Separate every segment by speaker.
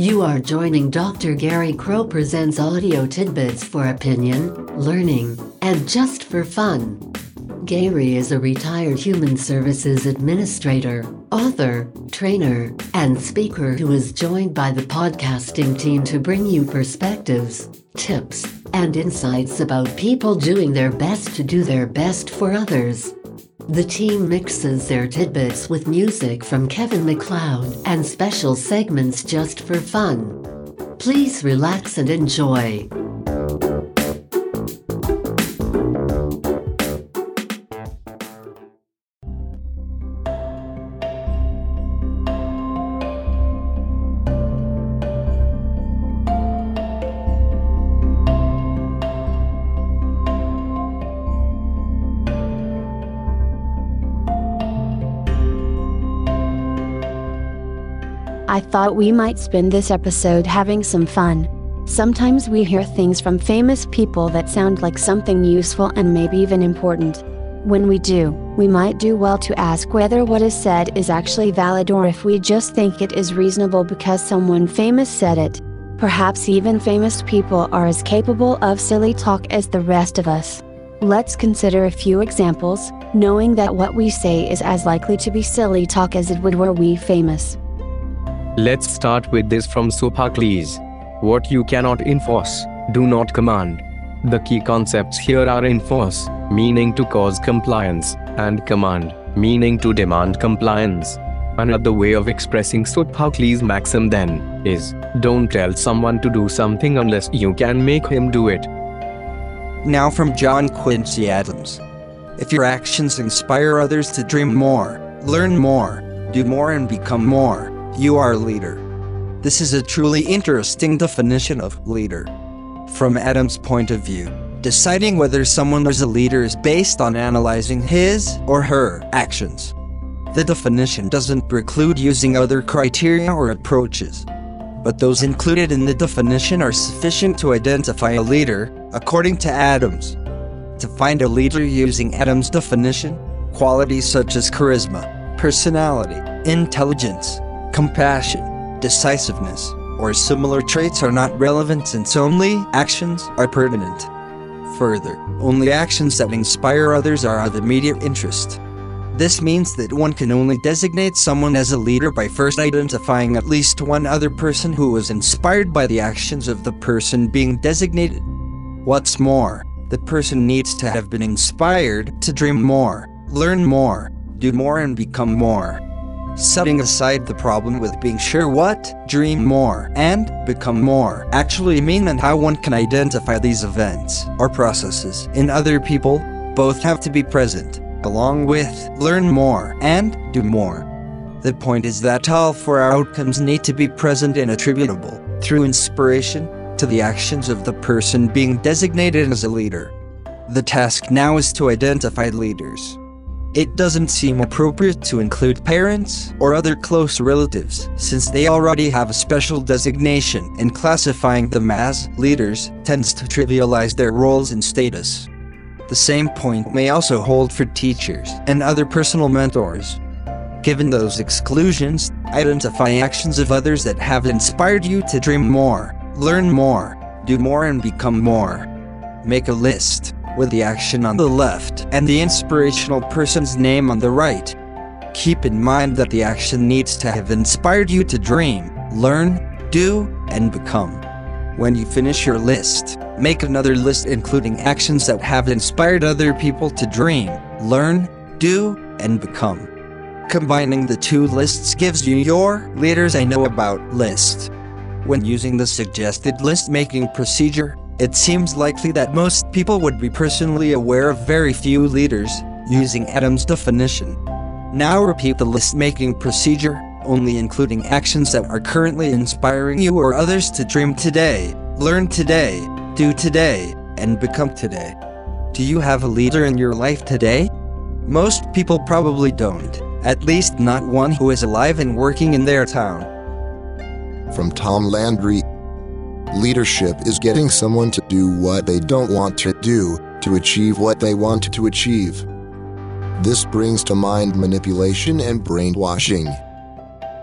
Speaker 1: You are joining Dr. Gary Crow Presents audio tidbits for opinion, learning, and just for fun. Gary is a retired human services administrator, author, trainer, and speaker who is joined by the podcasting team to bring you perspectives, tips, and insights about people doing their best to do their best for others. The team mixes their tidbits with music from Kevin MacLeod and special segments just for fun. Please relax and enjoy.
Speaker 2: I thought we might spend this episode having some fun. Sometimes we hear things from famous people that sound like something useful and maybe even important. When we do, we might do well to ask whether what is said is actually valid or if we just think it is reasonable because someone famous said it. Perhaps even famous people are as capable of silly talk as the rest of us. Let's consider a few examples, knowing that what we say is as likely to be silly talk as it would were we famous.
Speaker 3: Let's start with this from Sophocles. What you cannot enforce, do not command. The key concepts here are enforce, meaning to cause compliance, and command, meaning to demand compliance. Another way of expressing Sophocles' maxim then is don't tell someone to do something unless you can make him do it.
Speaker 4: Now from John Quincy Adams. If your actions inspire others to dream more, learn more, do more, and become more, you are a leader. This is a truly interesting definition of leader. From Adams' point of view, deciding whether someone is a leader is based on analyzing his or her actions. The definition doesn't preclude using other criteria or approaches. But those included in the definition are sufficient to identify a leader, according to Adams. To find a leader using Adams' definition, qualities such as charisma, personality, intelligence, compassion, decisiveness, or similar traits are not relevant since only actions are pertinent. Further, only actions that inspire others are of immediate interest. This means that one can only designate someone as a leader by first identifying at least one other person who was inspired by the actions of the person being designated. What's more, the person needs to have been inspired to dream more, learn more, do more, and become more setting aside the problem with being sure what, dream more, and become more actually mean and how one can identify these events or processes in other people, both have to be present, along with learn more and do more. The point is that all four outcomes need to be present and attributable, through inspiration, to the actions of the person being designated as a leader. The task now is to identify leaders it doesn't seem appropriate to include parents or other close relatives, since they already have a special designation, and classifying them as leaders tends to trivialize their roles and status. The same point may also hold for teachers and other personal mentors. Given those exclusions, identify actions of others that have inspired you to dream more, learn more, do more, and become more. Make a list with the action on the left and the inspirational person's name on the right. Keep in mind that the action needs to have inspired you to dream, learn, do, and become. When you finish your list, make another list including actions that have inspired other people to dream, learn, do, and become. Combining the two lists gives you your Leaders I Know About list. When using the suggested list making procedure, it seems likely that most people would be personally aware of very few leaders, using Adams' definition. Now repeat the list making procedure, only including actions that are currently inspiring you or others to dream today, learn today, do today, and become today. Do you have a leader in your life today? Most people probably don't, at least not one who is alive and working in their town.
Speaker 5: From Tom Landry Leadership is getting someone to do what they don't want to do, to achieve what they want to achieve. This brings to mind manipulation and brainwashing.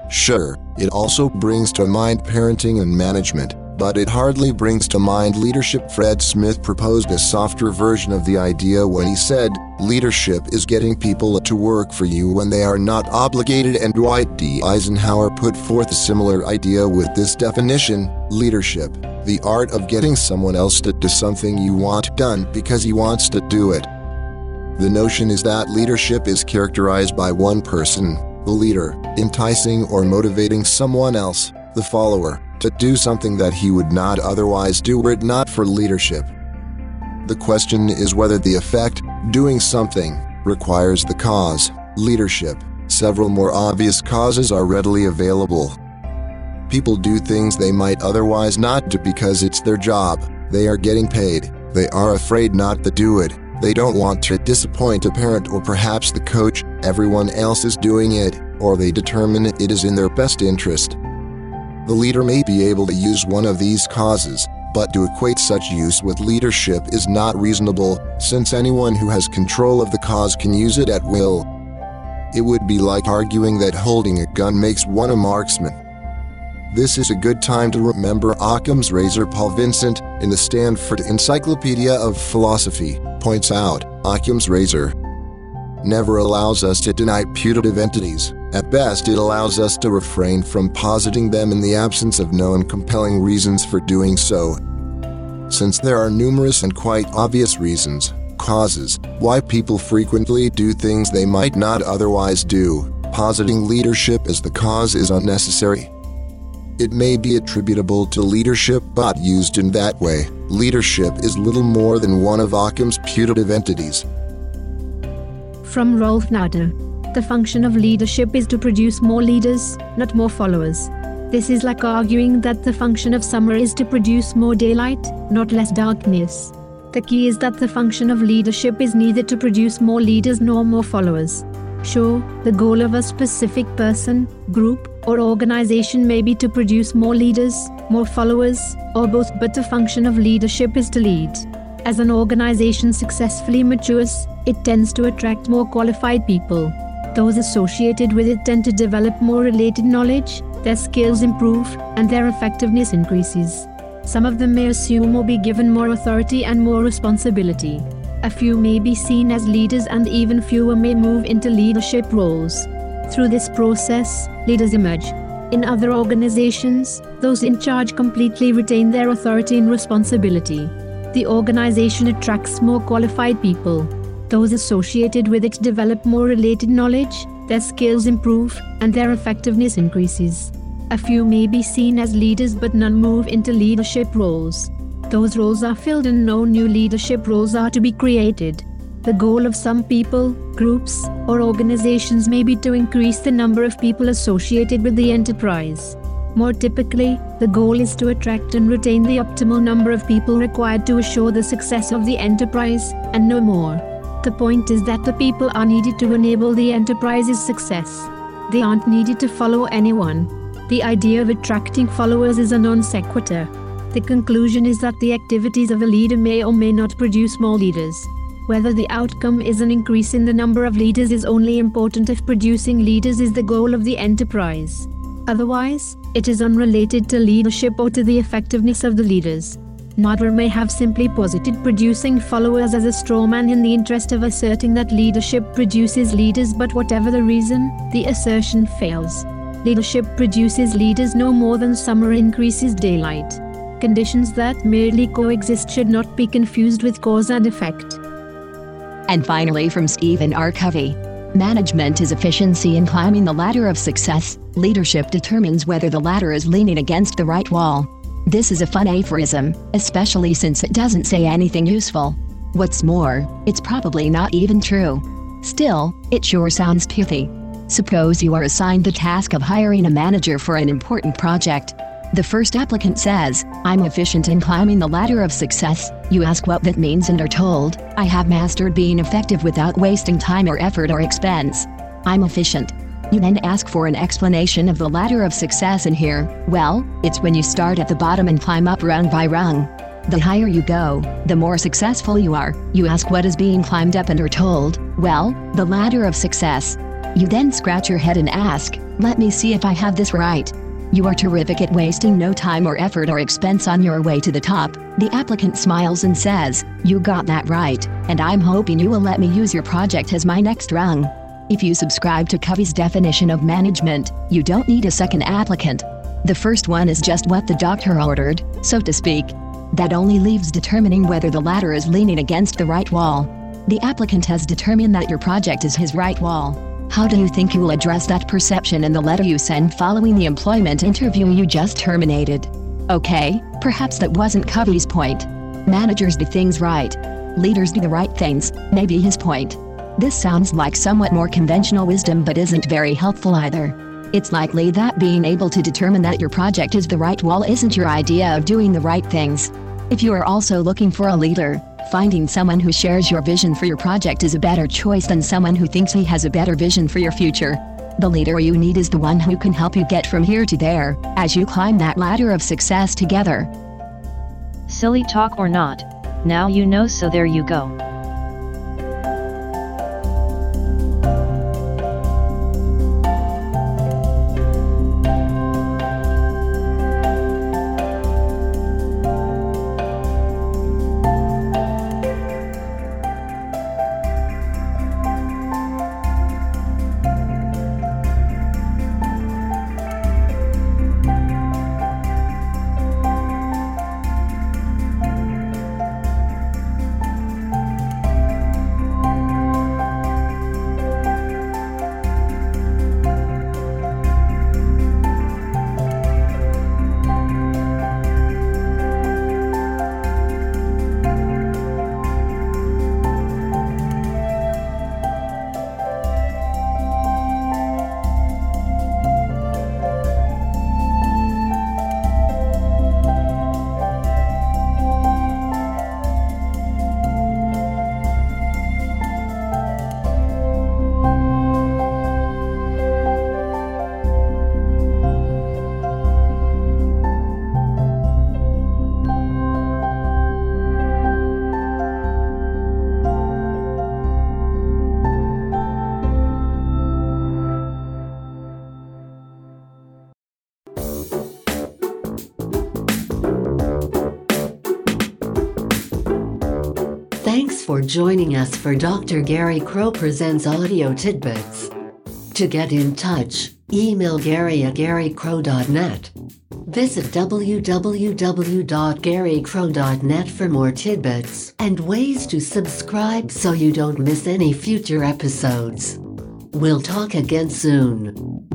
Speaker 5: Sure, it also brings to mind parenting and management, but it hardly brings to mind leadership. Fred Smith proposed a softer version of the idea when he said, Leadership is getting people to work for you when they are not obligated, and Dwight D. Eisenhower put forth a similar idea with this definition leadership, the art of getting someone else to do something you want done because he wants to do it. The notion is that leadership is characterized by one person, the leader, enticing or motivating someone else, the follower, to do something that he would not otherwise do were it not for leadership. The question is whether the effect, doing something, requires the cause, leadership. Several more obvious causes are readily available. People do things they might otherwise not do because it's their job, they are getting paid, they are afraid not to do it, they don't want to disappoint a parent or perhaps the coach, everyone else is doing it, or they determine it is in their best interest. The leader may be able to use one of these causes, but to equate such use with leadership is not reasonable, since anyone who has control of the cause can use it at will. It would be like arguing that holding a gun makes one a marksman. This is a good time to remember Occam's razor. Paul Vincent, in the Stanford Encyclopedia of Philosophy, points out Occam's razor never allows us to deny putative entities. At best, it allows us to refrain from positing them in the absence of known compelling reasons for doing so. Since there are numerous and quite obvious reasons, causes, why people frequently do things they might not otherwise do, positing leadership as the cause is unnecessary. It may be attributable to leadership, but used in that way, leadership is little more than one of Occam's putative entities.
Speaker 6: From Ralph Nader. The function of leadership is to produce more leaders, not more followers. This is like arguing that the function of summer is to produce more daylight, not less darkness. The key is that the function of leadership is neither to produce more leaders nor more followers. Sure, the goal of a specific person, group, or organization may be to produce more leaders, more followers, or both, but the function of leadership is to lead. As an organization successfully matures, it tends to attract more qualified people. Those associated with it tend to develop more related knowledge, their skills improve, and their effectiveness increases. Some of them may assume or be given more authority and more responsibility. A few may be seen as leaders, and even fewer may move into leadership roles. Through this process, leaders emerge. In other organizations, those in charge completely retain their authority and responsibility. The organization attracts more qualified people. Those associated with it develop more related knowledge, their skills improve, and their effectiveness increases. A few may be seen as leaders, but none move into leadership roles. Those roles are filled and no new leadership roles are to be created. The goal of some people, groups, or organizations may be to increase the number of people associated with the enterprise. More typically, the goal is to attract and retain the optimal number of people required to assure the success of the enterprise, and no more. The point is that the people are needed to enable the enterprise's success. They aren't needed to follow anyone. The idea of attracting followers is a non sequitur. The conclusion is that the activities of a leader may or may not produce more leaders. Whether the outcome is an increase in the number of leaders is only important if producing leaders is the goal of the enterprise. Otherwise, it is unrelated to leadership or to the effectiveness of the leaders. Nader may have simply posited producing followers as a straw man in the interest of asserting that leadership produces leaders, but whatever the reason, the assertion fails. Leadership produces leaders no more than summer increases daylight. Conditions that merely coexist should not be confused with cause and effect.
Speaker 7: And finally, from Stephen R. Covey Management is efficiency in climbing the ladder of success, leadership determines whether the ladder is leaning against the right wall. This is a fun aphorism, especially since it doesn't say anything useful. What's more, it's probably not even true. Still, it sure sounds pithy. Suppose you are assigned the task of hiring a manager for an important project. The first applicant says, I'm efficient in climbing the ladder of success. You ask what that means and are told, I have mastered being effective without wasting time or effort or expense. I'm efficient. You then ask for an explanation of the ladder of success and hear, well, it's when you start at the bottom and climb up rung by rung. The higher you go, the more successful you are. You ask what is being climbed up and are told, well, the ladder of success. You then scratch your head and ask, Let me see if I have this right. You are terrific at wasting no time or effort or expense on your way to the top. The applicant smiles and says, You got that right, and I'm hoping you will let me use your project as my next rung. If you subscribe to Covey's definition of management, you don't need a second applicant. The first one is just what the doctor ordered, so to speak. That only leaves determining whether the ladder is leaning against the right wall. The applicant has determined that your project is his right wall. How do you think you will address that perception in the letter you send following the employment interview you just terminated? Okay, perhaps that wasn't Covey's point. Managers do things right. Leaders do the right things, maybe his point. This sounds like somewhat more conventional wisdom but isn't very helpful either. It's likely that being able to determine that your project is the right wall isn't your idea of doing the right things. If you are also looking for a leader, Finding someone who shares your vision for your project is a better choice than someone who thinks he has a better vision for your future. The leader you need is the one who can help you get from here to there, as you climb that ladder of success together.
Speaker 8: Silly talk or not, now you know so there you go.
Speaker 1: Joining us for Dr. Gary Crow Presents Audio Tidbits. To get in touch, email Gary at garycrow.net. Visit www.garycrow.net for more tidbits and ways to subscribe so you don't miss any future episodes. We'll talk again soon.